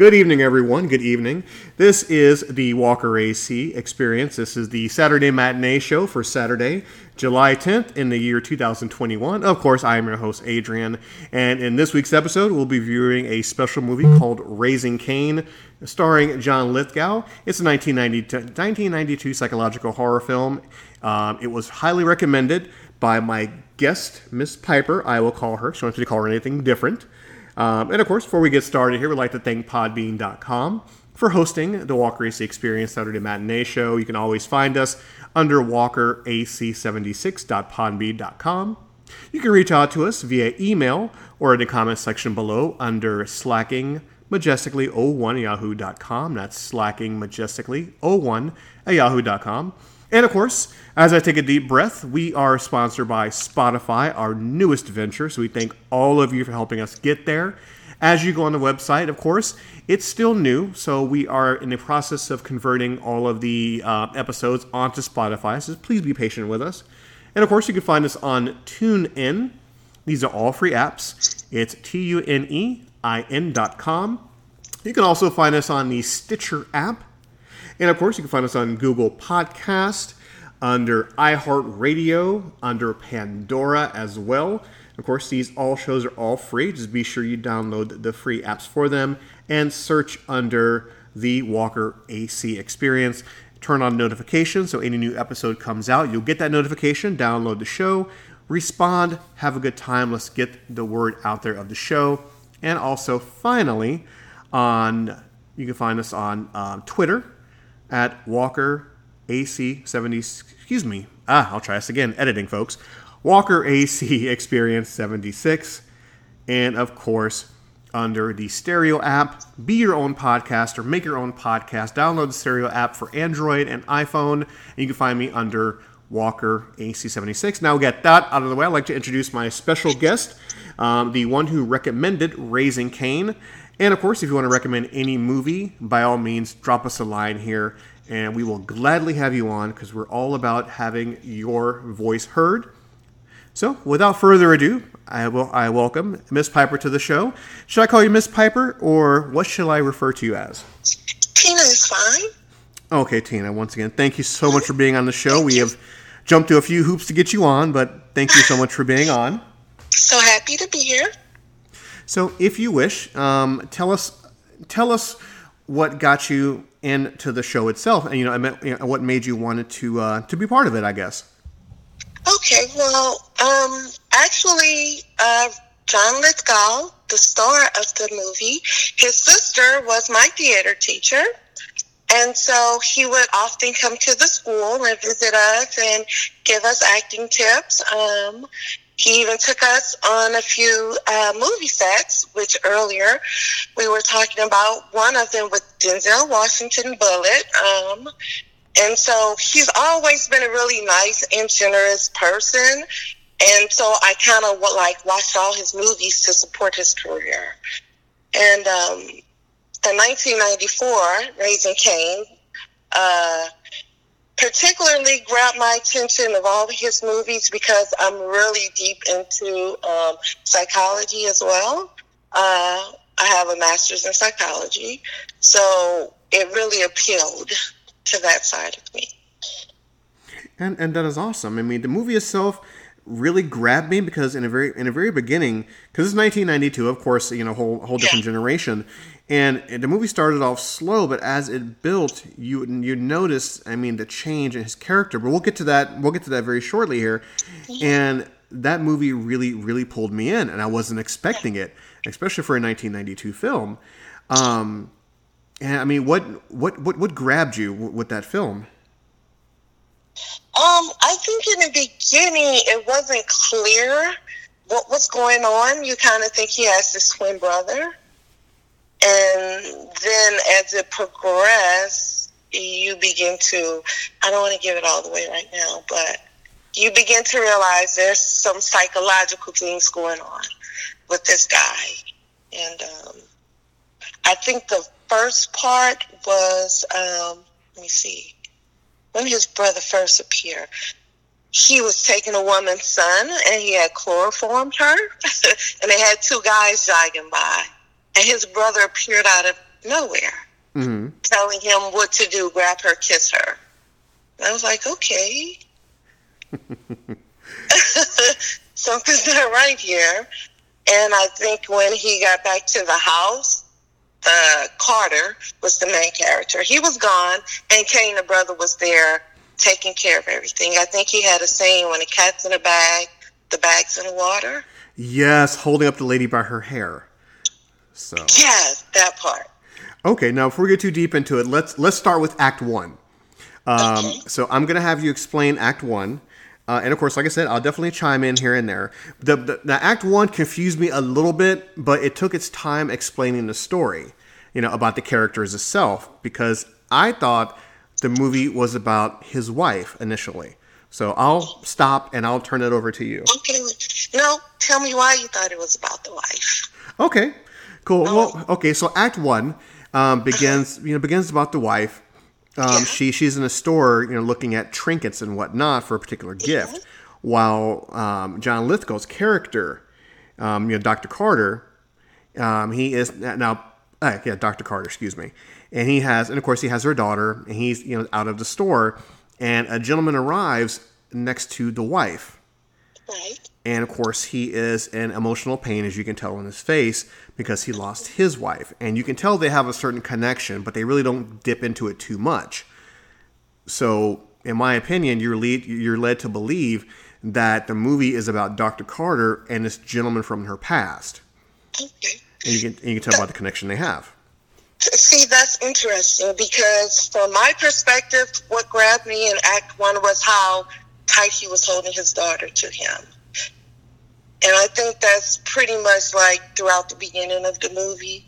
Good evening, everyone. Good evening. This is the Walker AC experience. This is the Saturday matinee show for Saturday, July 10th in the year 2021. Of course, I am your host, Adrian. And in this week's episode, we'll be viewing a special movie called Raising Cain, starring John Lithgow. It's a 1992, 1992 psychological horror film. Um, it was highly recommended by my guest, Miss Piper. I will call her. She wants me to call her anything different. Um, and of course, before we get started here, we'd like to thank Podbean.com for hosting the Walker AC Experience Saturday Matinee Show. You can always find us under walkerac76.podbean.com. You can reach out to us via email or in the comments section below under slackingmajestically01 yahoo.com. That's slackingmajestically01 at yahoo.com. And of course, as I take a deep breath, we are sponsored by Spotify, our newest venture. So we thank all of you for helping us get there. As you go on the website, of course, it's still new. So we are in the process of converting all of the uh, episodes onto Spotify. So please be patient with us. And of course, you can find us on TuneIn. These are all free apps. It's T U N E I N.com. You can also find us on the Stitcher app. And of course, you can find us on Google Podcast, under iHeartRadio, under Pandora as well. Of course, these all shows are all free. Just be sure you download the free apps for them and search under the Walker AC Experience. Turn on notifications so any new episode comes out, you'll get that notification, download the show, respond, have a good time. Let's get the word out there of the show. And also, finally, on you can find us on um, Twitter at Walker AC70. Excuse me. Ah, I'll try this again. Editing, folks. Walker AC Experience 76. And of course, under the Stereo app, be your own podcaster, make your own podcast. Download the Stereo app for Android and iPhone. And you can find me under Walker AC76. Now, get that out of the way. I'd like to introduce my special guest, um, the one who recommended Raising Cain. And of course, if you want to recommend any movie, by all means, drop us a line here and we will gladly have you on because we're all about having your voice heard. So, without further ado, I will I welcome Miss Piper to the show. Should I call you Miss Piper, or what shall I refer to you as? Tina is fine. Okay, Tina. Once again, thank you so much for being on the show. We have jumped to a few hoops to get you on, but thank you so much for being on. So happy to be here. So, if you wish, um, tell us tell us what got you into the show itself, and you know, what made you wanted to uh, to be part of it, I guess. Okay, well, um, actually, uh, John Lithgow, the star of the movie, his sister was my theater teacher. And so he would often come to the school and visit us and give us acting tips. Um, he even took us on a few uh, movie sets, which earlier we were talking about one of them with Denzel Washington Bullet. Um, and so he's always been a really nice and generous person. And so I kind of like watched all his movies to support his career. And um, in 1994, Raising Cain, uh, particularly grabbed my attention of all his movies because I'm really deep into um, psychology as well. Uh, I have a master's in psychology, so it really appealed to that side of me. And and that is awesome. I mean, the movie itself really grabbed me because in a very in a very beginning, because it's 1992, of course, you know, whole whole different yeah. generation, and the movie started off slow, but as it built, you you noticed, I mean, the change in his character. But we'll get to that. We'll get to that very shortly here. And that movie really, really pulled me in, and I wasn't expecting it, especially for a 1992 film. Um, and I mean, what what what what grabbed you with that film? Um, I think in the beginning it wasn't clear what was going on. You kind of think he has this twin brother and then as it progresses, you begin to, I don't want to give it all the way right now, but you begin to realize there's some psychological things going on with this guy. And um, I think the first part was, um, let me see, when his brother first appeared, he was taking a woman's son and he had chloroformed her, and they had two guys jogging by and his brother appeared out of nowhere, hmm telling him what to do, grab her, kiss her. And I was like, okay. Something's not right here. And I think when he got back to the house, the Carter was the main character. He was gone, and Cain, the brother, was there taking care of everything. I think he had a saying when the cat's in a bag, the bag's in the water. Yes, holding up the lady by her hair. So Yes, that part. okay, now before we get too deep into it, let's let's start with Act One. Um, Okay. So I'm gonna have you explain Act One, uh, and of course, like I said, I'll definitely chime in here and there. The, the, the Act One confused me a little bit, but it took its time explaining the story, you know, about the characters itself, because I thought the movie was about his wife initially. So I'll stop and I'll turn it over to you. Okay. No, tell me why you thought it was about the wife. Okay, cool. Well, okay. So Act One um, begins. You know, begins about the wife. Um, Yeah. She she's in a store, you know, looking at trinkets and whatnot for a particular gift, while um, John Lithgow's character, um, you know, Doctor Carter, um, he is now. Uh, yeah, Doctor Carter. Excuse me. And he has, and of course, he has her daughter, and he's you know out of the store, and a gentleman arrives next to the wife. Right. And of course, he is in emotional pain, as you can tell in his face, because he lost his wife. And you can tell they have a certain connection, but they really don't dip into it too much. So, in my opinion, you're lead, you're led to believe that the movie is about Dr. Carter and this gentleman from her past, Okay. and you can and you can tell by the connection they have. See, that's interesting because from my perspective, what grabbed me in Act One was how tight he was holding his daughter to him. And I think that's pretty much like throughout the beginning of the movie.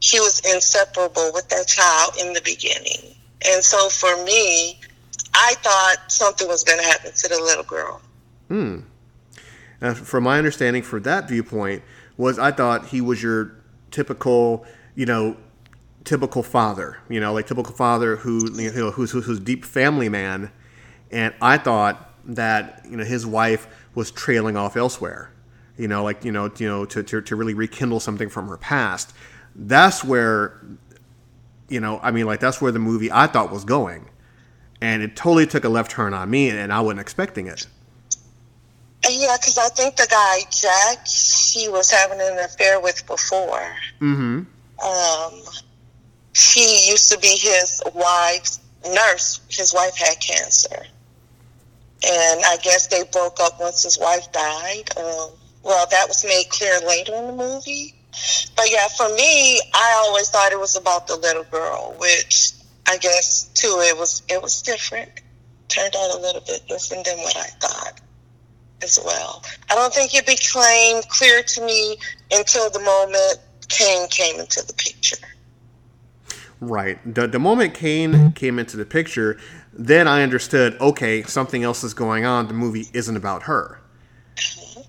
He was inseparable with that child in the beginning. And so for me, I thought something was going to happen to the little girl. Hmm. Uh, from my understanding, for that viewpoint, was I thought he was your typical, you know, typical father. You know, like typical father who, you know, who's who's, who's deep family man, and I thought that you know his wife was trailing off elsewhere. You know, like you know, you know, to to, to really rekindle something from her past. That's where, you know, I mean, like that's where the movie I thought was going, and it totally took a left turn on me, and I wasn't expecting it. Yeah, because I think the guy, Jack, she was having an affair with before. Mm-hmm. um, she used to be his wife's nurse. His wife had cancer. And I guess they broke up once his wife died. Um, well, that was made clear later in the movie. But yeah, for me, I always thought it was about the little girl, which I guess too it was it was different. Turned out a little bit different than what I thought as well. I don't think it became clear to me until the moment Cain came into the picture. Right. The, the moment Cain came into the picture, then I understood, okay, something else is going on. The movie isn't about her.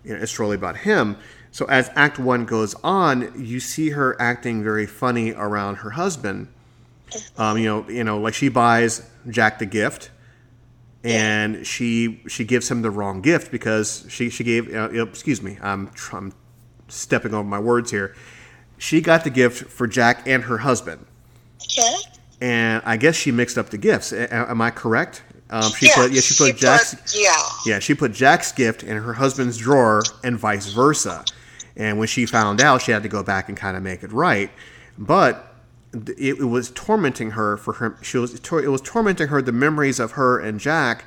You know, it's really about him. So as Act One goes on, you see her acting very funny around her husband. Um, you know, you know, like she buys Jack the gift, and she she gives him the wrong gift because she she gave. Uh, you know, excuse me, I'm I'm stepping over my words here. She got the gift for Jack and her husband Yeah. and I guess she mixed up the gifts. A- am I correct? Um, she put yeah, she put Jack's yeah. yeah she put Jack's gift in her husband's drawer and vice versa. And when she found out, she had to go back and kind of make it right. But it, it was tormenting her for her. She was tor- it was tormenting her. The memories of her and Jack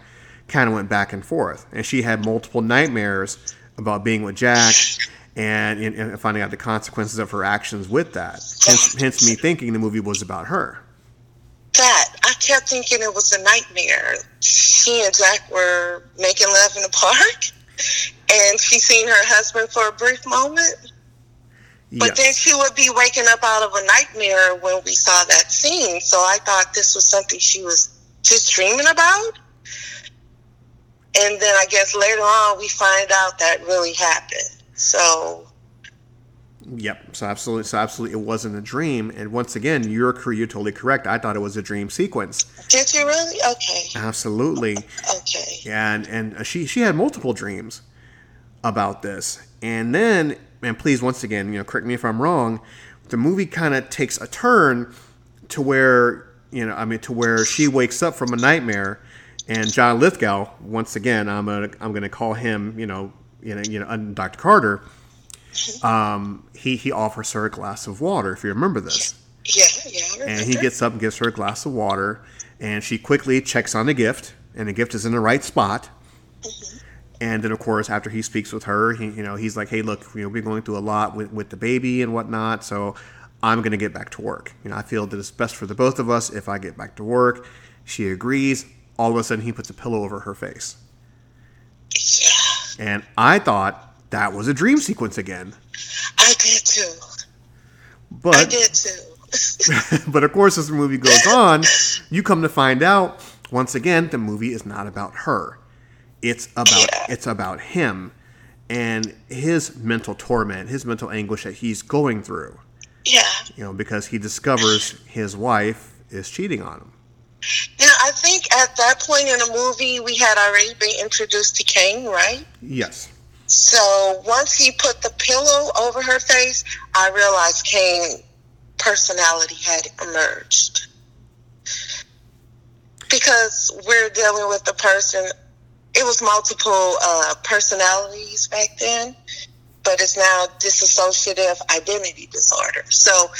kind of went back and forth, and she had multiple nightmares about being with Jack. And, and and finding out the consequences of her actions with that. Hence, hence me thinking the movie was about her. That I kept thinking it was a nightmare. She and Jack were making love in the park, and she seen her husband for a brief moment. But then she would be waking up out of a nightmare when we saw that scene. So I thought this was something she was just dreaming about. And then I guess later on we find out that really happened. So Yep. So absolutely, so absolutely, it wasn't a dream. And once again, you're you're totally correct. I thought it was a dream sequence. did you really? Okay. Absolutely. Okay. And and uh, she she had multiple dreams about this. And then, and please, once again, you know, correct me if I'm wrong. the movie kind of takes a turn to where you know, I mean, to where she wakes up from a nightmare, and John Lithgow, once again, I'm gonna I'm gonna call him, you know, you know, you know, Dr. Carter. Um, he he offers her a glass of water, if you remember this. Yeah, yeah. And he gets up and gives her a glass of water, and she quickly checks on the gift, and the gift is in the right spot. Mm-hmm. And then, of course, after he speaks with her, he, you know, he's like, "Hey, look, you know, we're going through a lot with, with the baby and whatnot, so I'm going to get back to work. You know, I feel that it's best for the both of us if I get back to work." She agrees. All of a sudden, he puts a pillow over her face. Yeah. And I thought that was a dream sequence again. I did too. But I did too. but of course, as the movie goes on, you come to find out once again the movie is not about her. It's about Yeah. it's about him and his mental torment, his mental anguish that he's going through. Yeah. You know, because he discovers his wife is cheating on him. Now, I think at that point in the movie, we had already been introduced to Cain, right? Yes. So once he put the pillow over her face, I realized Cain's personality had emerged. Because we're dealing with the person, it was multiple uh, personalities back then, but it's now dissociative identity disorder. So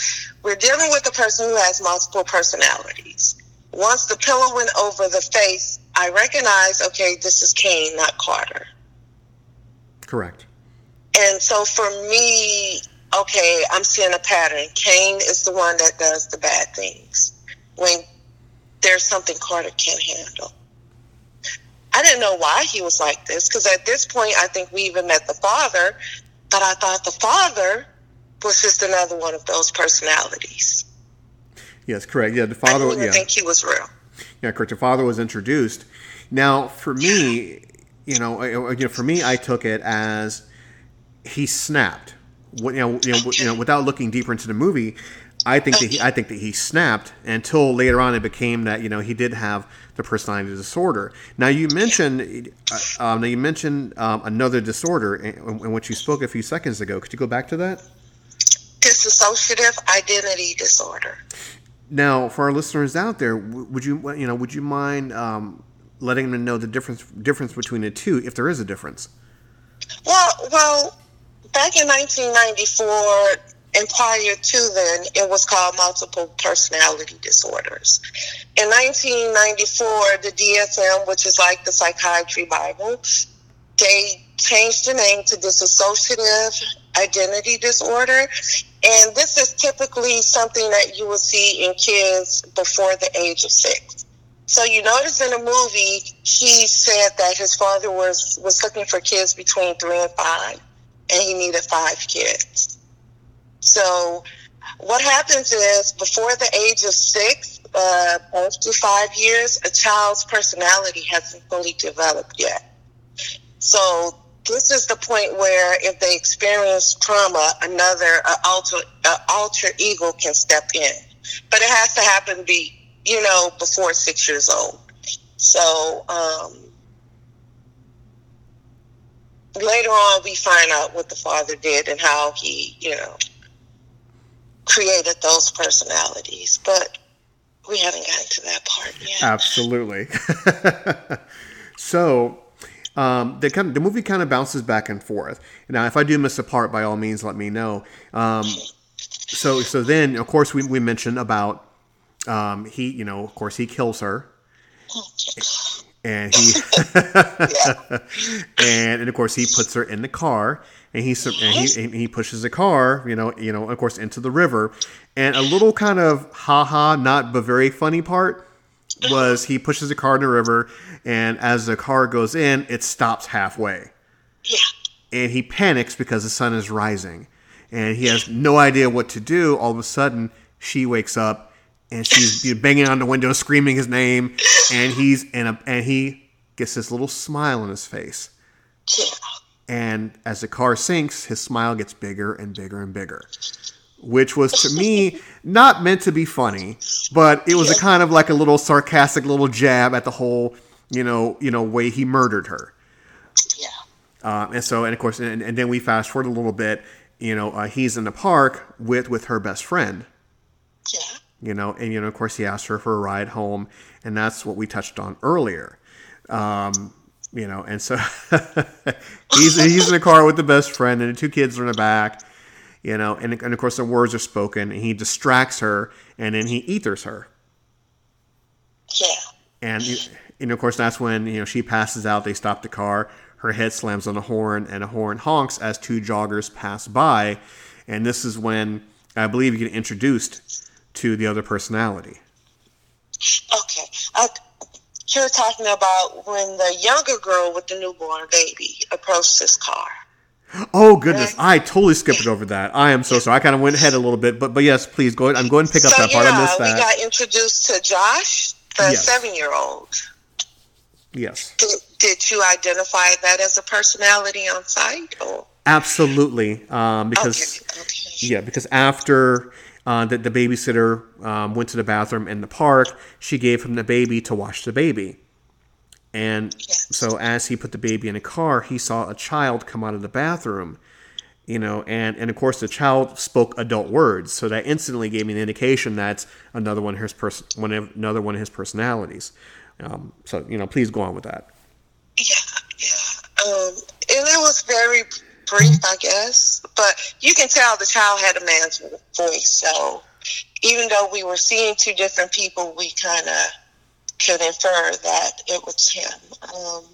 we're dealing with a person who has multiple personalities. Once the pillow went over the face, I recognized, okay, this is Cain, not Carter. Correct. And so for me, okay, I'm seeing a pattern. Cain is the one that does the bad things when there's something Carter can't handle. I didn't know why he was like this because at this point, I think we even met the father, but I thought the father was just another one of those personalities. Yes, correct. Yeah, the father. I didn't Yeah, think he was real. yeah, correct. The father was introduced. Now, for me, you know, you know, for me, I took it as he snapped. What- You know, you know, you know, without looking deeper into the movie, I think that he, I think that he snapped until later on it became that you know he did have the personality disorder. Now you mentioned, uh, um, now you mentioned um, another disorder in, in which you spoke a few seconds ago. Could you go back to that? Dissociative identity disorder. Now, for our listeners out there, would you you know would you mind um, letting them know the difference difference between the two, if there is a difference? Well, well, back in 1994 and prior to then, it was called multiple personality disorders. In 1994, the DSM, which is like the psychiatry Bible, they changed the name to dissociative identity disorder. And this is typically something that you will see in kids before the age of six. So you notice in the movie, he said that his father was was looking for kids between three and five, and he needed five kids. So what happens is before the age of six, uh, to five years, a child's personality hasn't fully developed yet. So this is the point where if they experience trauma, another uh, alter uh, alter ego can step in, but it has to happen be you know before six years old. So um, later on, we find out what the father did and how he you know created those personalities, but we haven't gotten to that part yet. Absolutely. so, um, the kind of, the movie kind of bounces back and forth. Now, if I do miss a part, by all means, let me know. Um, so, so then, of course, we, we mentioned about um, he, you know, of course, he kills her, and he, and, and of course, he puts her in the car, and he and he and he pushes the car, you know, you know, of course, into the river, and a little kind of ha ha, not but very funny part was he pushes the car in the river, and as the car goes in, it stops halfway. Yeah. and he panics because the sun is rising and he has no idea what to do. All of a sudden she wakes up and she's you know, banging on the window screaming his name and he's in a and he gets this little smile on his face Yeah. and as the car sinks his smile gets bigger and bigger and bigger which was to me not meant to be funny but it was a kind of like a little sarcastic little jab at the whole you know you know way he murdered her Yeah. uh, and so, and of course, and, and then we fast forward a little bit, you know, uh, he's in the park with with her best friend. Yeah. You know, and you know, of course, he asked her for a ride home, and that's what we touched on earlier. Um, you know, and so he's he's in the car with the best friend, and the two kids are in the back. You know, and, and of course the words are spoken, and he distracts her, and then he ethers her. Yeah. And you know, of course, that's when you know she passes out. They stop the car. Her head slams on a horn, and a horn honks as two joggers pass by. And this is when I believe you get introduced to the other personality. Okay. Uh, you're talking about when the younger girl with the newborn baby approached this car. Oh goodness, I totally skipped over that. I am so sorry. I kind of went ahead a little bit, but but yes, please go ahead. I'm going to pick up so, that part. yeah, I missed that. we got introduced to Josh, the Yes. seven-year-old. yes, Did, did you identify that as a personality on site? Or? absolutely. Um, because okay. Okay. Yeah, because after uh, the, the babysitter um, went to the bathroom in the park, she gave him the baby to wash the baby. And so as he put the baby in a car, he saw a child come out of the bathroom, you know, and, and of course the child spoke adult words, so that instantly gave me an indication that's another one of his person, one of, another one of his personalities. Um, so you know, please go on with that. Yeah, yeah. Um, and it was very brief, I guess. But you can tell the child had a man's voice. So even though we were seeing two different people, we kind of could infer that it was him. Um,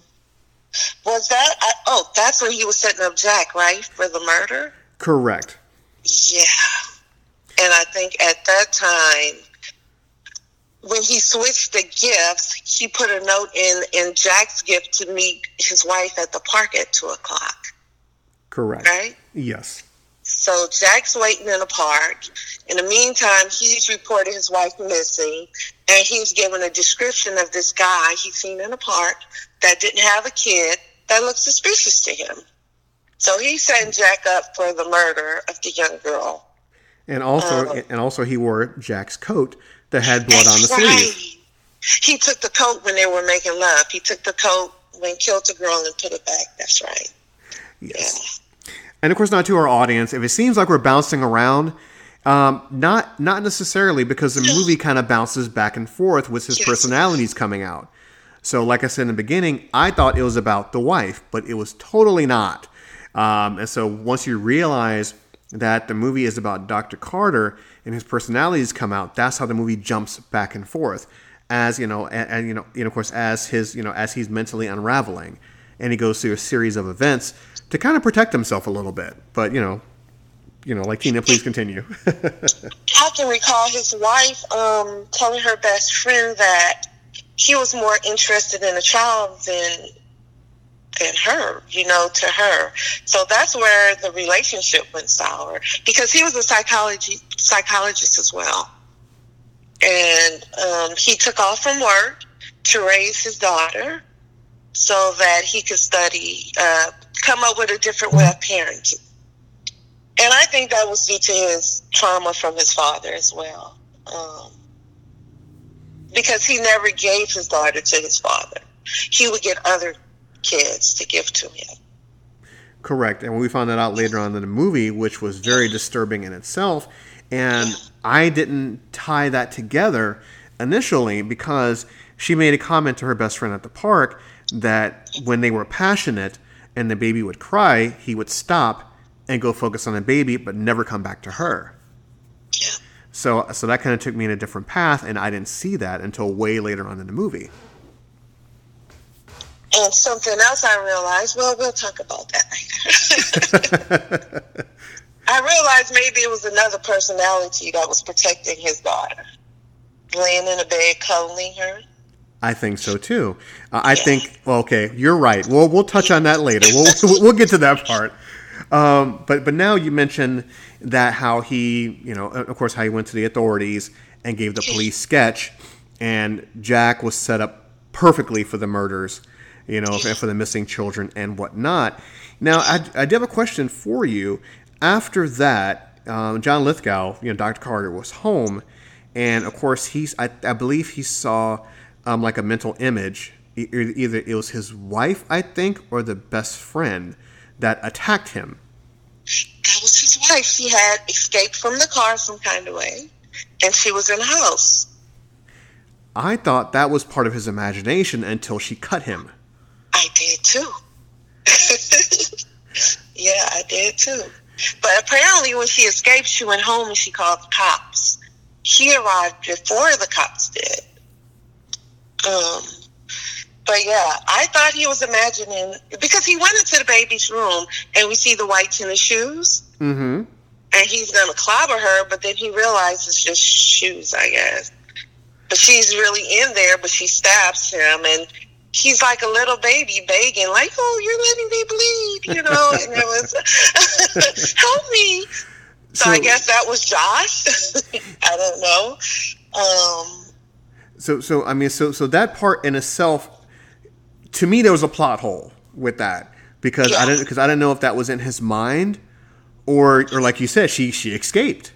was that? I, oh, that's when he was setting up Jack, right, for the murder. Correct. Yeah. And I think at that time, when he switched the gifts, he put a note in in Jack's gift to meet his wife at the park at two o'clock. Correct. Right. Yes. So Jack's waiting in the park. In the meantime, he's reported his wife missing, and he's given a description of this guy he's seen in the park that didn't have a kid that looked suspicious to him. So he's setting Jack up for the murder of the young girl. And also, Uh, and also, he wore Jack's coat that had blood on the That's sleeve. He took the coat when they were making love. He took the coat when he killed the girl and put it back. That's right. Yes. And of course, not to our audience, if it seems like we're bouncing around, um, not not necessarily because the movie kind of bounces back and forth with his personalities coming out. So, like I said in the beginning, I thought it was about the wife, but it was totally not. Um, and so, once you realize that the movie is about Dr. Carter and his personalities come out, that's how the movie jumps back and forth. As you know, and, and you know, know, of course, as his, you know, as he's mentally unraveling, and he goes through a series of events to kind of protect himself a little bit. But you know, you know, like Tina, please continue. I can recall his wife um, telling her best friend that he was more interested in the child than than her, you know, to her. So that's where the relationship went sour because he was a psychology psychologist as well, and um, he took off from work to raise his daughter so that he could study, uh, come up with a different way of parenting. And I think that was due to his trauma from his father as well. Um, because he never gave his daughter to his father. He would get other kids to give to him. Correct. And we found that out later on in the movie, which was very disturbing in itself. And I didn't tie that together initially because she made a comment to her best friend at the park that when they were passionate and the baby would cry, he would stop and go focus on the baby, but never come back to her. Yeah. So, so that kind of took me in a different path, and I didn't see that until way later on in the movie. And something else I realized, well, we'll talk about that later. I realized maybe it was another personality that was protecting his daughter, laying in a bed, cuddling her. I think so too. Uh, I think. Well, okay, you're right. We'll we'll touch on that later. We'll we'll get to that part. Um, but but now you mentioned that how he, you know, of course, how he went to the authorities and gave the police sketch, and Jack was set up perfectly for the murders, you know, for, for the missing children and whatnot. Now, I, I do have a question for you. After that, um, John Lithgow, you know, Dr. Carter was home, and of course, he's I, I believe he saw um, like a mental image. Either it was his wife, I think, or the best friend that attacked him. That was his wife, she had escaped from the car some kind of way, and she was in the house. I thought that was part of his imagination until she cut him. I did too. yeah, I did too. But apparently, when she escaped, she went home and she called the cops. She arrived before the cops did. Um, but yeah, I thought he was imagining because he went into the baby's room and we see the whites in the shoes. Mm-hmm. And he's gonna clobber her, but then he realizes it's just shoes, I guess. But she's really in there, but she stabs him, and he's like a little baby begging, like, "Oh, you're letting me bleed," you know. and it was, "Help me!" So, so, I guess that was Josh. I don't know. Um, so, so I mean, so so that part in itself, to me, there was a plot hole with that because yeah. I didn't because I didn't know if that was in his mind or or like you said, she she escaped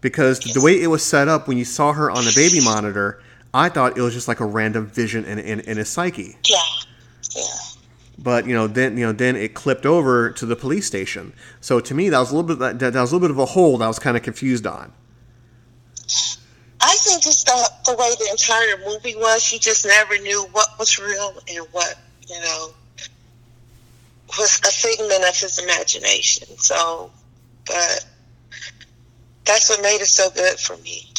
because the way it was set up when you saw her on the baby monitor, I thought it was just like a random vision in in, in his psyche. Yeah, yeah. But you know, then you know, then it clipped over to the police station. So to me, that was a little bit that, that was a little bit of a hole that I was kind of confused on. I think it's the the way the entire movie was. You just never knew what was real and what you know was a figment of his imagination. So, but that's what made it so good for me.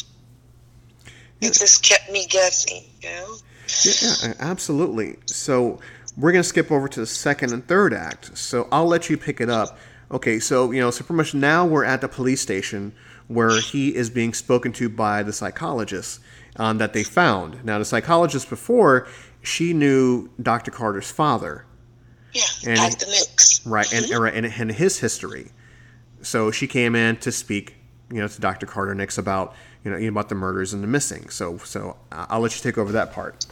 It just kept me guessing, you know? Yeah, yeah, absolutely. So we're going to skip over to the second and third act. So I'll let you pick it up. Okay, so, you know, so pretty much now we're at the police station where he is being spoken to by the psychologist um, that they found. Now, the psychologist before, she knew Dr. Carter's father. Yeah, and, Dr. Nix. Right, and, mm-hmm. and, and his history. So she came in to speak you know to Dr. Carter Nix about you know about the murders and the missing. So so I'll let you take over that part.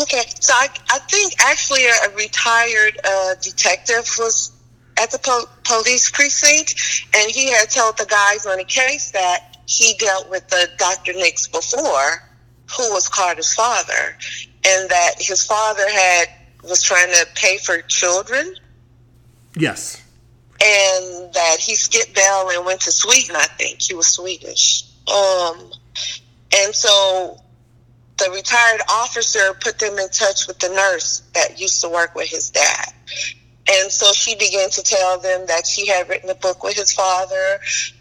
Okay, so I, I think actually a, retired uh, detective was at the po- police precinct, and he had told the guys on the case that he dealt with the Dr. Nix before, who was Carter's father, and that his father had was trying to pay for children. Yes and that he skipped bail and went to Sweden. I think he was Swedish. Um, and so the retired officer put them in touch with the nurse that used to work with his dad. And so she began to tell them that she had written a book with his father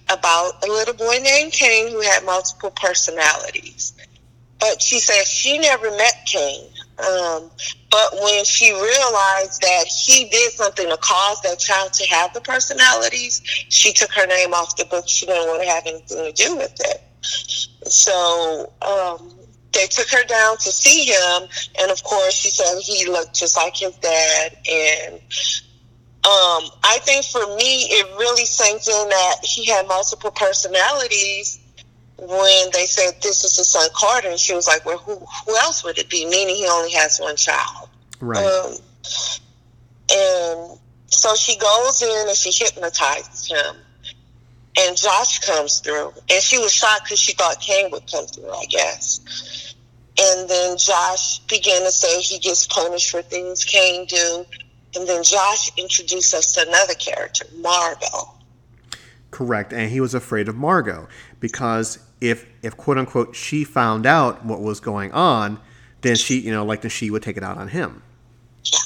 about a little boy named Cain who had multiple personalities. But she said she never met Cain. Um, but when she realized that he did something to cause that child to have the personalities, she took her name off the book. She didn't want to have anything to do with it. So um, they took her down to see him, and of course, she said he looked just like his dad. And um, I think for me, it really sank in that he had multiple personalities when they said this is his son Carter, and she was like, "Well, who who else would it be?" Meaning he only has one child. Right. Um, and so she goes in and she hypnotizes him, and Josh comes through, and she was shocked because she thought Cain would come through, I guess. And then Josh began to say he gets punished for things Cain do, and then Josh introduced us to another character, Margot. Correct, and he was afraid of Margot because if if quote unquote she found out what was going on, then she you know like then she would take it out on him. Yeah.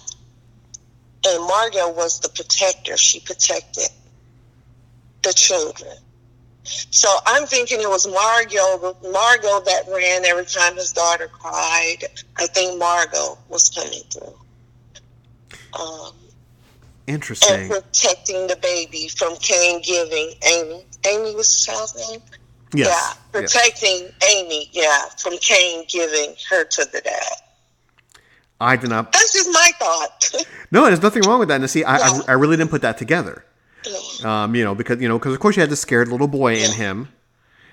And Margot was the protector. She protected the children. So I'm thinking it was Margot, Margot that ran every time his daughter cried. I think Margot was coming through. Um, Interesting. And protecting the baby from Cain giving Amy. Amy was the child's name. Yes. Yeah, protecting yes. Amy, yeah, from Cain giving her to the dad. I did not. That's just my thought. no, there's nothing wrong with that. And see, I, yeah. I, I, really didn't put that together. Um, you know, because you know, because of course you had the scared little boy yeah. in him,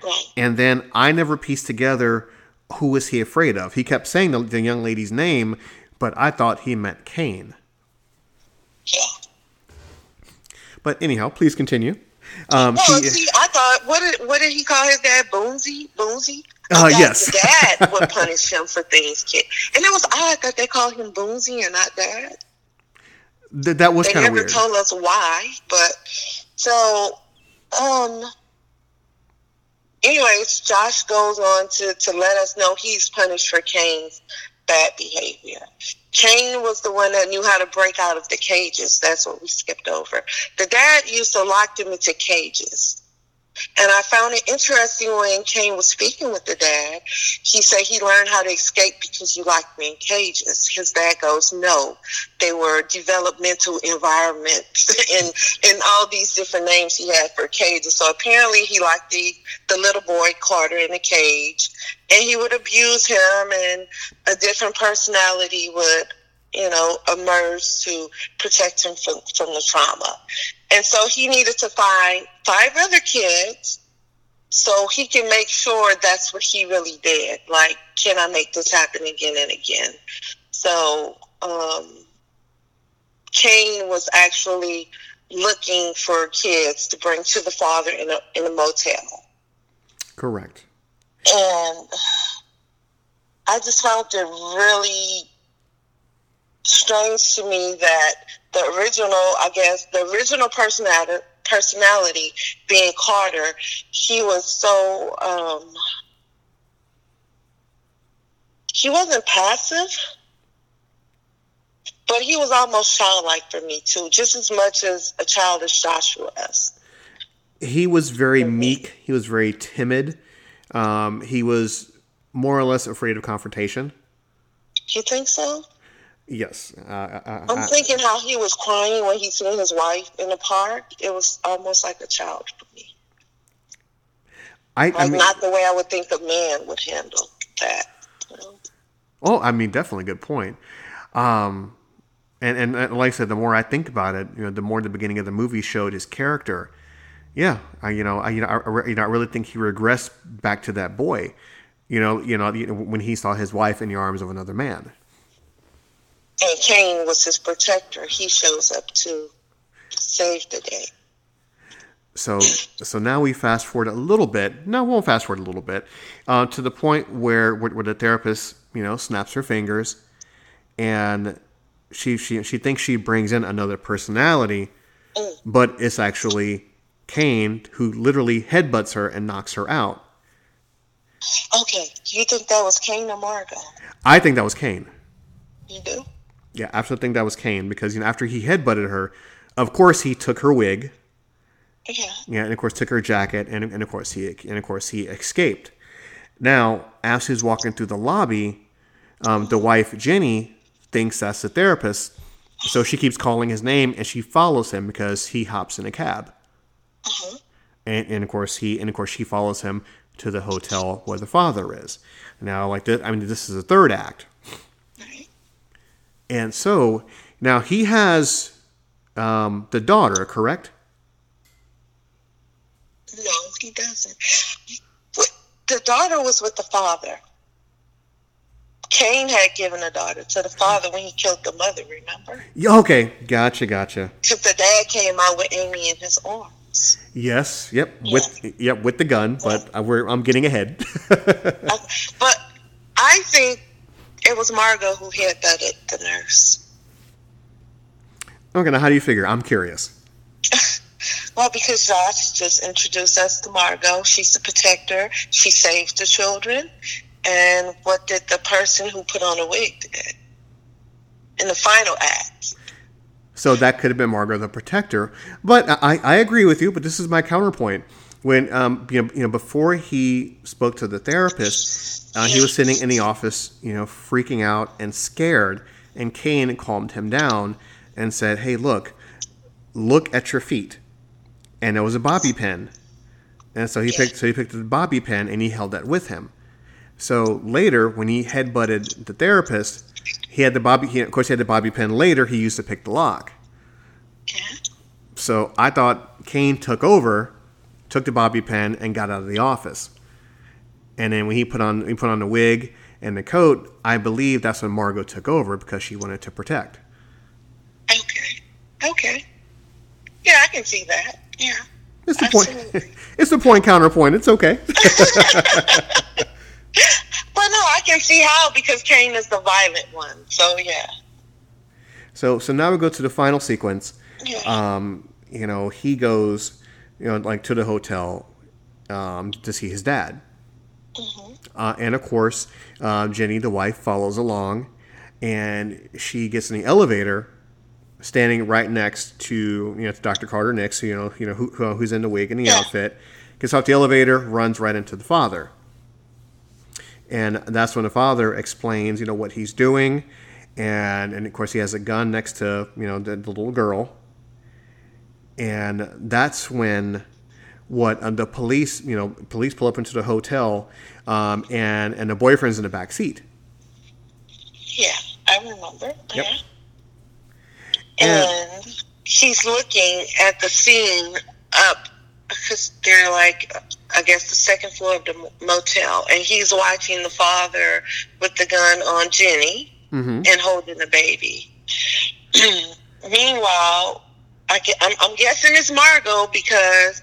right. and then I never pieced together who was he afraid of. He kept saying the, the young lady's name, but I thought he meant Cain. Yeah. But anyhow, please continue. Um, well, he, see, I thought, what did what did he call his dad? Boonsy, Boonsy. Uh, yes. dad would punish him for things, kid. And it was odd that they called him Boonsy and not dad. Th- that was kind of weird. They never told us why, but so um. Anyways, Josh goes on to to let us know he's punished for Cain's bad behavior. Cain was the one that knew how to break out of the cages. That's what we skipped over. The dad used to lock them into cages. And I found it interesting when Cain was speaking with the dad. He said he learned how to escape because you locked me in cages. His dad goes, No, they were developmental environments and, and all these different names he had for cages. So apparently he liked the, the little boy Carter in a cage and he would abuse him and a different personality would you know, emerge to protect him from, from the trauma. And so he needed to find five other kids so he can make sure that's what he really did. Like, can I make this happen again and again? So, um, Cain was actually looking for kids to bring to the father in a, in a motel. Correct. And I just found it really strange to me that the original, I guess, the original personality, personality being Carter, he was so, um, he wasn't passive, but he was almost childlike for me too, just as much as a child as Joshua is. He was very meek. He was very timid. Um, he was more or less afraid of confrontation. You think so? Yes. Uh, uh, I'm thinking how he was crying when he seen his wife in the park. It was almost like a child for me. I, like I mean, not the way I would think a man would handle that. You know? Oh, I mean, definitely good point. Um, and, and, and like I said, the more I think about it, you know, the more the beginning of the movie showed his character. Yeah, I, you know, I, you know, I, you know, I really think he regressed back to that boy. You know, you know, when he saw his wife in the arms of another man and Cain was his protector. He shows up to save the day. So, so now we fast forward a little bit. No, we'll fast forward a little bit uh, to the point where, where, where the therapist, you know, snaps her fingers, and she she she thinks she brings in another personality, mm. but it's actually Cain who literally headbutts her and knocks her out. Okay, you think that was Cain or Margot? I think that was Cain. You do? Yeah, I absolutely think that was Cain because you know after he headbutted her, of course he took her wig. Yeah. Yeah, and of course took her jacket, and, and of course he and of course he escaped. Now, as he's walking through the lobby, um, the wife Jenny thinks that's the therapist, so she keeps calling his name, and she follows him because he hops in a cab. Uh-huh. And, and of course he and of course she follows him to the hotel where the father is. Now, like this, I mean, this is the third act. And so now he has um, the daughter, correct? No, he doesn't. The daughter was with the father. Cain had given a daughter to the father when he killed the mother, remember? Yeah, okay, gotcha, gotcha. Because the dad came out with Amy in his arms. Yes, yep, yeah. with yep with the gun, but yeah. I, am getting ahead. but I think it was Margot who hit that the nurse. Okay, now how do you figure? I'm curious. well, because Josh just introduced us to Margot. She's the protector. She saved the children. And what did the person who put on a wig did in the final act? So that could have been Margot the protector. But I, I agree with you, but this is my counterpoint. When um, you know, you know, before he spoke to the therapist, uh, he was sitting in the office, you know, freaking out and scared. And Cain calmed him down and said, "Hey, look, look at your feet." And it was a bobby pin. And so he picked, so he picked the bobby pin and he held that with him. So later, when he headbutted the therapist, he had the bobby. He, of course, he had the bobby pin. Later, he used to pick the lock. So I thought Cain took over, took the bobby pin, and got out of the office. And then when he put on he put on the wig and the coat, I believe that's when Margot took over because she wanted to protect. Okay. Okay. Yeah, I can see that. Yeah. It's the Absolutely. point. It's the point counterpoint. It's okay. but no, I can see how because Cain is the violent one. So yeah. So so now we go to the final sequence. Yeah. Um, you know, he goes you know, like to the hotel um, to see his dad. Uh, and of course, uh, Jenny, the wife, follows along, and she gets in the elevator, standing right next to you know to Dr. Carter Nix, you know, you know who, who- who's in the wig and the Yeah. outfit. Gets off the elevator, runs right into the father, and that's when the father explains, you know, what he's doing, and and of course he has a gun next to you know the, the little girl, and that's when what uh, the police you know police pull up into the hotel um, and and the boyfriend's in the back seat Yeah, I remember. Yep. Yeah. And- And he's looking at the scene up because they're like, I guess, the second floor of the motel, and he's watching the father with the gun on Jenny hmm and holding the baby. Meanwhile, I ge- I'm, I'm guessing it's Margot because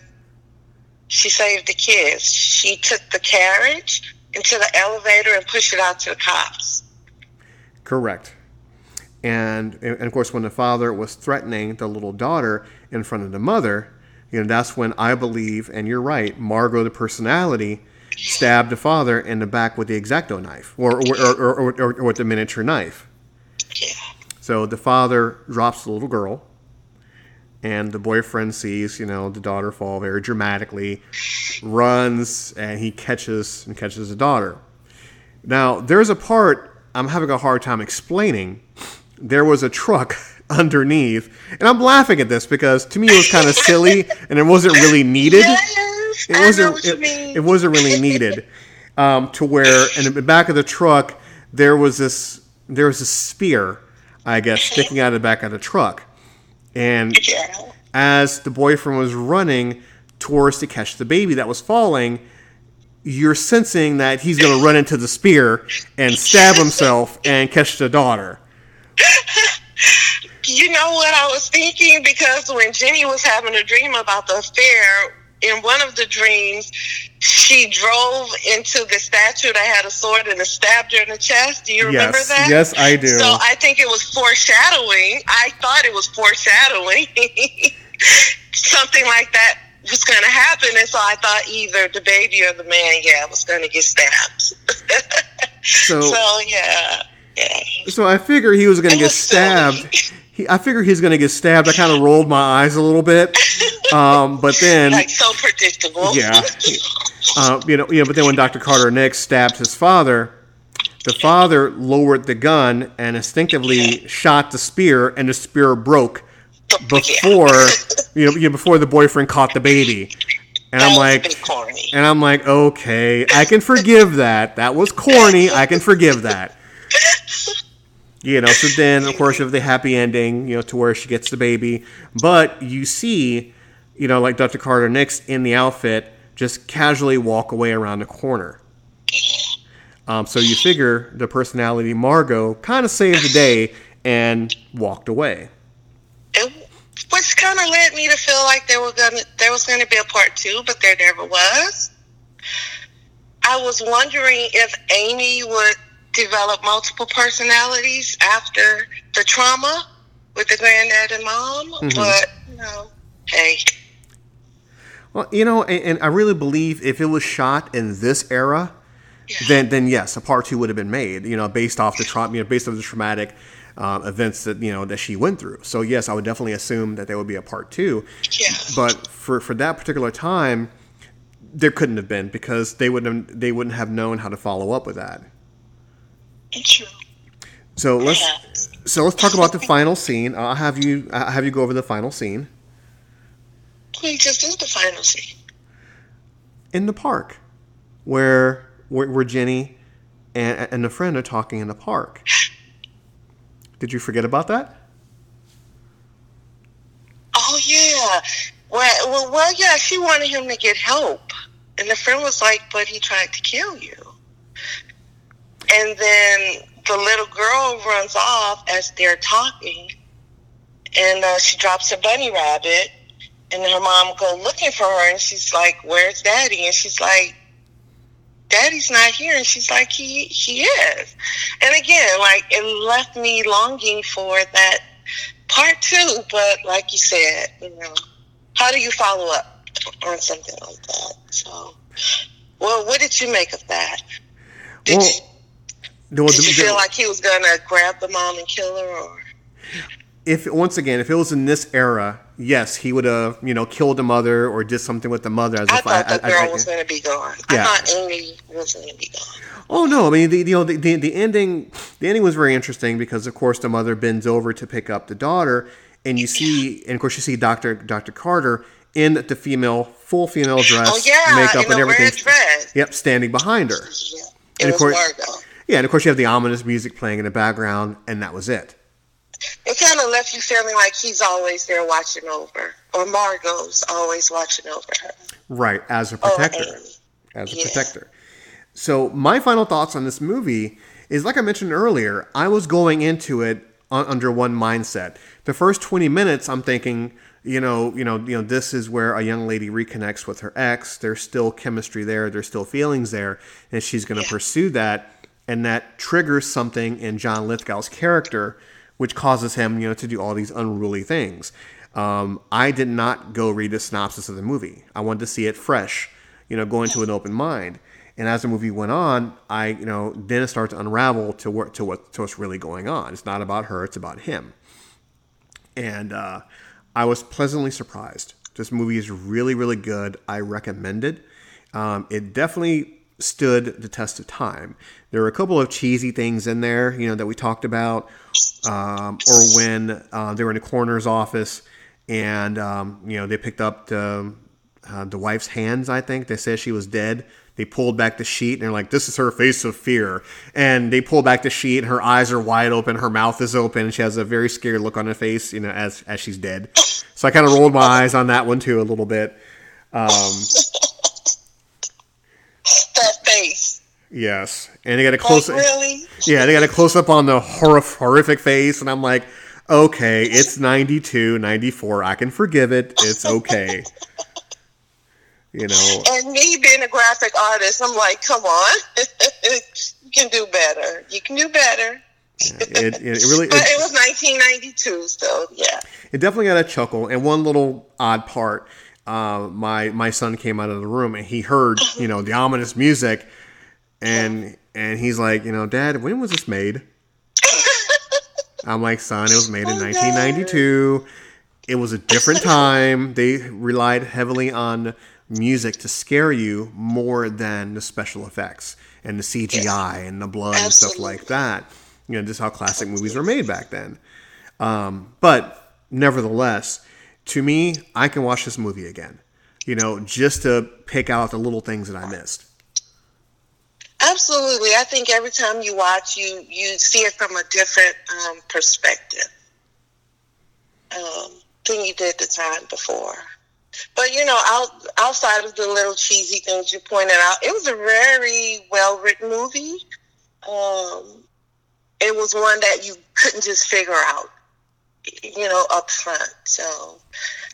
she saved the kids. She took the carriage into the elevator and pushed it out to the cops. correct and and of course when the father was threatening the little daughter in front of the mother you know that's when i believe and you're right margot the personality stabbed the father in the back with the exacto knife or or, or, or, or, or with the miniature knife Yeah. So the father drops the little girl, and the boyfriend sees, you know, the daughter fall very dramatically, runs, and he catches and catches the daughter. Now there's a part I'm having a hard time explaining. There was a truck underneath, and I'm laughing at this because to me it was kind of silly and it wasn't really needed Yes, it wasn't it, it wasn't really needed um, to where in the back of the truck there was this there was a spear i guess sticking out of the back of the truck and yeah. as the boyfriend was running towards to catch the baby that was falling you're sensing that he's going to run into the spear and stab himself and catch the daughter You know what I was thinking? Because when Jenny was having a dream about the affair, in one of the dreams, she drove into the statue that had a sword and it stabbed her in the chest. Do you remember yes that? yes i do So I think it was foreshadowing. I thought it was foreshadowing. Something like that was going to happen. And so I thought either the baby or the man, yeah, was going to get stabbed. so so, yeah. Yeah. So I figure he was going to get stabbed. He, I figure he's going to get stabbed. I kind of rolled my eyes a little bit, um, but then Like so predictable. yeah, uh, you know, you know. But then when Dr. Carter Nix stabbed his father, the father lowered the gun and instinctively shot the spear, and the spear broke before you know, you know before the boyfriend caught the baby. And That I'm like, corny. and I'm like, okay, I can forgive that. That was corny. I can forgive that. You know, so then of course you have the happy ending, you know, to where she gets the baby. But you see, you know, like Dr. Carter Nix in the outfit just casually walk away around the corner. Um, so you figure the personality Margot kind of saved the day and walked away. It, which kind of led me to feel like there gonna there was gonna be a part two, but there never was. I was wondering if Amy would develop multiple personalities after the trauma with the granddad and mom, Mhm. but you know, hey, Well, you know, and, and I really believe if it was shot in this era, yeah, then then yes, a part two would have been made. You know, based off the trauma, you know, based off the traumatic um, events that you know that she went through. So yes, I would definitely assume that there would be a part two. yeah, But for for that particular time, there couldn't have been because they wouldn't have, they wouldn't have known how to follow up with that. True. So let's Yeah. so let's talk about the final scene. I'll have you I'll have you go over the final scene We just did the final scene. in the park, where where, where Jenny and and a friend are talking in the park. Did you forget about that? Oh yeah. Well, well, well, yeah. She wanted him to get help, and the friend was like, "But he tried to kill you." And then the little girl runs off as they're talking, and uh, she drops a bunny rabbit, and her mom go looking for her, and she's like, "Where's Daddy?" And she's like, "Daddy's not here," and she's like, "He he is." And again, like it left me longing for that part two, but like you said, you know, how do you follow up? or something like that. So, well, what did you make of that? Did Well, you, Did you the- feel like he was gonna grab the mom and kill her, or if once again, if it was in this era, yes, he would have you know killed the mother or did something with the mother. As I if thought the I- girl I- was gonna be gone. Yeah. I thought Amy was gonna be gone. Oh no! I mean, the, you know, the, the the ending, the ending was very interesting because, of course, the mother bends over to pick up the daughter, and you see, and of course, you see Doctor Doctor Carter in the female full female oh, dress, Oh yeah, makeup, and everything. Yep, standing behind her. Yeah. And of course- Margot. Yeah, and of course, you have the ominous music playing in the background, and that was it. It kind of left you feeling like he's always there watching over, or Margot's always watching over her. Right, as a protector. Oh, Amy. as a Yeah. protector. So my final thoughts on this movie is like I mentioned earlier, I was going into it un- under one mindset. The first 20 minutes I'm thinking, you know, you know, you know this is where a young lady reconnects with her ex. There's still chemistry there, there's still feelings there, and she's going to Yeah. pursue that and that triggers something in John Lithgow's character which causes him, you know, to do all these unruly things. Um, I did not go read the synopsis of the movie. I wanted to see it fresh, you know, go into an open mind. And as the movie went on, I, you know, then it started to unravel to what to what to what's really going on. It's not about her; it's about him. And uh, I was pleasantly surprised. This movie is really, really good. I recommend it. Um, it definitely stood the test of time. There were a couple of cheesy things in there, you know, that we talked about, um, or when uh, they were in the coroner's office and um, you know they picked up the uh, the wife's hands. I think they said she was dead. They pulled back the sheet and they're like, "This is her face of fear." And they pull back the sheet, and her eyes are wide open, her mouth is open, and she has a very scared look on her face, you know, as as she's dead. So I kind of rolled my eyes on that one too a little bit. Um, That face. Yes, and they got a Like, close. really? Yeah, they got a close up on the horrif- horrific face, and I'm like, okay, it's 92, 94. I can forgive it. It's okay. You know, And me being a graphic artist, I'm like, come on. you can do better. You can do better. it, it, it really, But it, it was 1992, so yeah. it definitely got a chuckle. And one little odd part, uh, my my son came out of the room and he heard, you know, the ominous music, and and he's like, you know, Dad, when was this made? I'm like, son, it was made in Oh, 1992. It was a different time. They relied heavily on music to scare you more than the special effects and the CGI and the blood and stuff like that. You know, just how classic movies were made back then. Um, but nevertheless, to me, I can watch this movie again. You know, just to pick out the little things that I missed. Absolutely. I think every time you watch, you you see it from a different um, perspective um, than you did the time before. But you know, out, outside of the little cheesy things you pointed out, it was a very well written movie. Um, it was one that you couldn't just figure out, you know, up front. So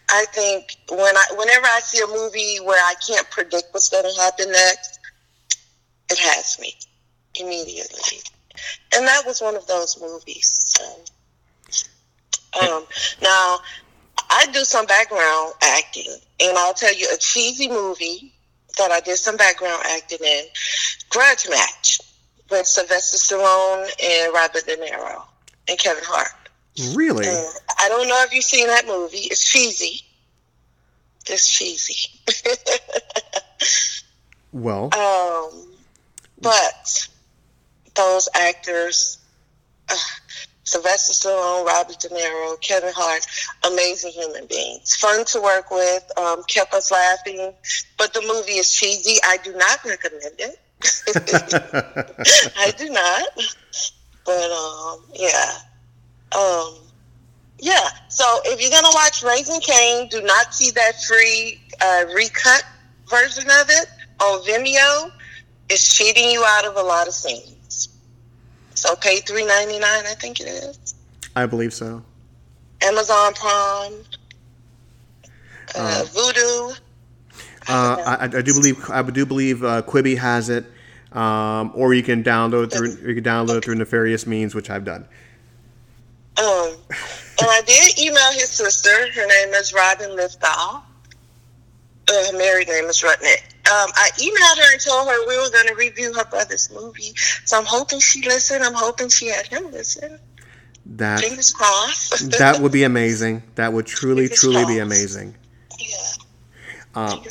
I think when I whenever I see a movie where I can't predict what's going to happen next, it has me immediately. And that was one of those movies. So. Um, now, I do some background acting, and I'll tell you a cheesy movie that I did some background acting in Grudge Match with Sylvester Stallone and Robert De Niro and Kevin Hart. Really? Uh, I don't know if you've seen that movie. It's cheesy. It's cheesy. Well, Um, but those actors, uh, Sylvester Stallone, Robert De Niro, Kevin Hart, amazing human beings. Fun to work with, um, kept us laughing. But the movie is cheesy. I do not recommend it. I do not. But um, yeah. Um, yeah. So if you're gonna watch Raising Cain, do not see that free uh, recut version of it on Vimeo. It's cheating you out of a lot of scenes. So pay three ninety nine, I think it is. I believe so. Amazon Prime, uh, Uh, Vudu. Uh, I, I do believe I do believe uh, Quibi has it, um, or you can download it through you can download it through nefarious means, which I've done. Um, and I did email his sister. Her name is Robin Lithgow. uh, her married name is Rutnick. Um, I emailed her and told her we were going to review her brother's movie. So I'm hoping she listened. I'm hoping she had him listen. That Fingers crossed. that would be amazing. That would truly, Fingers truly be amazing. yeah. Um,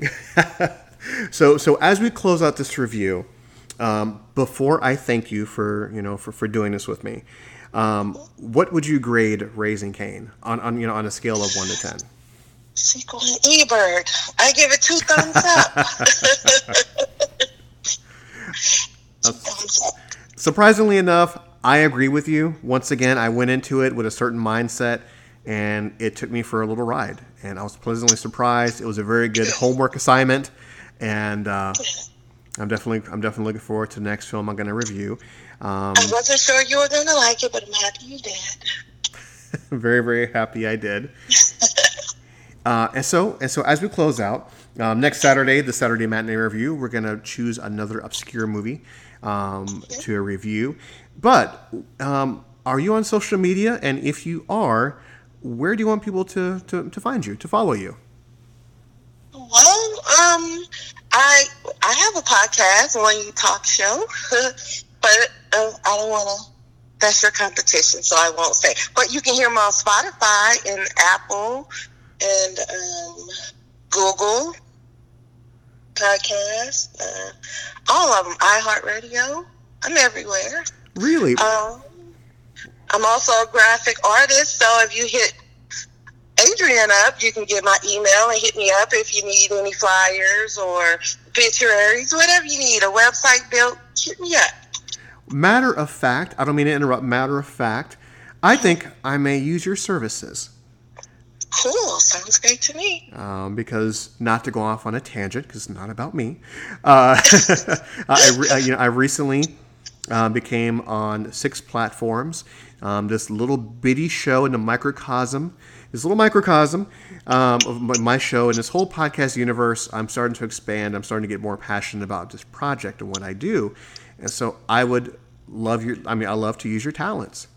so so as we close out this review, um, before I thank you for you know for, for doing this with me, um, what would you grade Raising Cain on, on you know on a scale of one to ten? Siskel and Ebert. I give it two thumbs up. Two thumbs up. Surprisingly enough, I agree with you. Once again, I went into it with a certain mindset, and it took me for a little ride. And I was pleasantly surprised. It was a very good homework assignment, and uh, I'm definitely I'm definitely looking forward to the next film I'm going to review. Um, I wasn't sure you were going to like it, but I'm happy you did. very very happy I did. Uh, and so and so as we close out um, next Saturday, the Saturday matinee review, we're gonna choose another obscure movie um, to review. But um, are you on social media? And if you are, where do you want people to, to, to find you, to follow you? Well, um, I I have a podcast, one U talk show, but uh, I don't want to. That's your competition, so I won't say. But you can hear me on Spotify and Apple and um, Google podcast, uh, all of them. iHeartRadio. I'm everywhere. Really? Um, I'm also a graphic artist, so if you hit Adrian up, you can get my email and hit me up if you need any flyers or obituaries, whatever you need, a website built, hit me up. Matter of fact, I don't mean to interrupt. Matter of fact, I think I may use your services. Cool, sounds great to me. um, because not to go off on a tangent, because it's not about me. Uh, I, re- uh, you know, I recently uh, became on six platforms. Um, this little bitty show in the microcosm, this little microcosm um, of my, my show and this whole podcast universe. I'm starting to expand. I'm starting to get more passionate about this project and what I do, and so I would love your. I mean, I love to use your talents.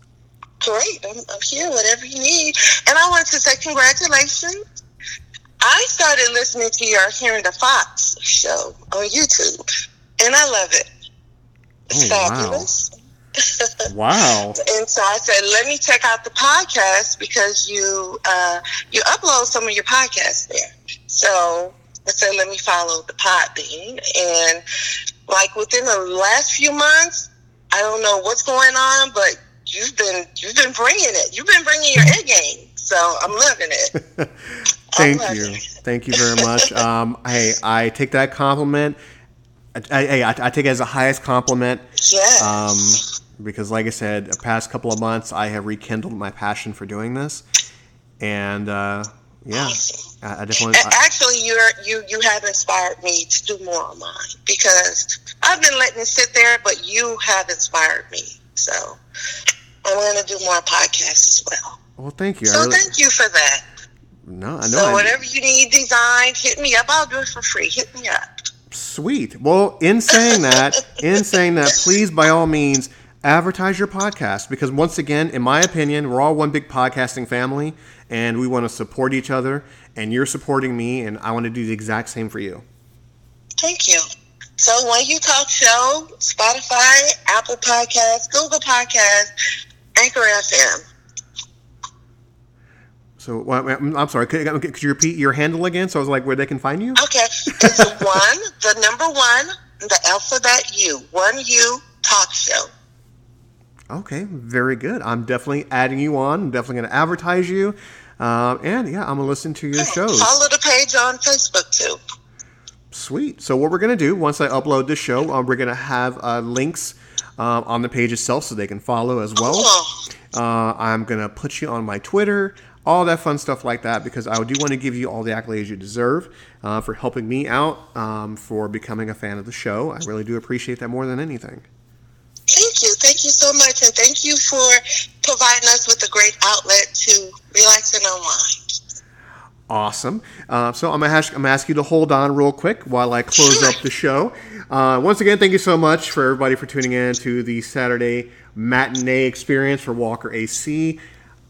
Great, I'm, I'm here, whatever you need. And I wanted to say congratulations. I started listening to your Hearing the Fox show on YouTube, and I love it. It's Oh, wow. fabulous. Wow. And so I said, let me check out the podcast because you uh, you upload some of your podcasts there. So I said, let me follow the Podbean. And like within the last few months, I don't know what's going on, but you've been you've been bringing it. You've been bringing your A game. So I'm loving it. Thank love you. it. Thank you very much. Um, hey, I take that compliment. I, I, I take it as the highest compliment Yes. um, because, like I said, the past couple of months, I have rekindled my passion for doing this. And uh, yeah, Awesome. I, I definitely. Actually, you're you you have inspired me to do more on mine because I've been letting it sit there, but you have inspired me. So I'm going to do more podcasts as well. well, thank you. So really, thank you for that. no, I know. So I- whatever you need designed, hit me up. I'll do it for free. Hit me up. Sweet. Well, in saying that, in saying that, please, by all means, advertise your podcast because, once again, in my opinion, we're all one big podcasting family, and we want to support each other. And you're supporting me, and I want to do the exact same for you. Thank you. So one U talk show, Spotify, Apple Podcasts, Google Podcasts, Anchor FM. So, I'm sorry. Could, could you repeat your handle again? So I was like, where they can find you? Okay, it's one, the number one, the alphabet U, one U talk show. Okay, very good. I'm definitely adding you on. I'm definitely going to advertise you. Um, and yeah, I'm going to listen to your shows. Follow the page on Facebook too. Sweet. So what we're gonna do once I upload the show, um, we're gonna have uh, links um, on the page itself so they can follow as well. Cool. Uh, I'm gonna put you on my Twitter, all that fun stuff like that, because I do want to give you all the accolades you deserve uh, for helping me out, um, for becoming a fan of the show. I really do appreciate that more than anything. Thank you. Thank you so much. And thank you for providing us with a great outlet to relax and unwind. Awesome. Uh, so I'm gonna, ask, I'm gonna ask you to hold on real quick while I close up the show. Uh, once again, thank you so much for everybody for tuning in to the Saturday matinee experience for Walker AC.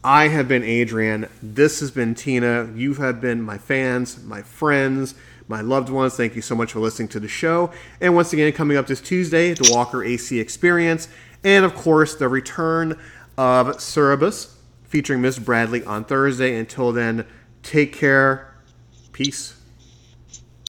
I have been Adrian. This has been Tina. You have been my fans, my friends, my loved ones. Thank you so much for listening to the show. And once again, coming up this Tuesday, the Walker AC Experience, and of course, the return of Cerebus featuring Miss Bradley on Thursday. Until then, take care. Peace.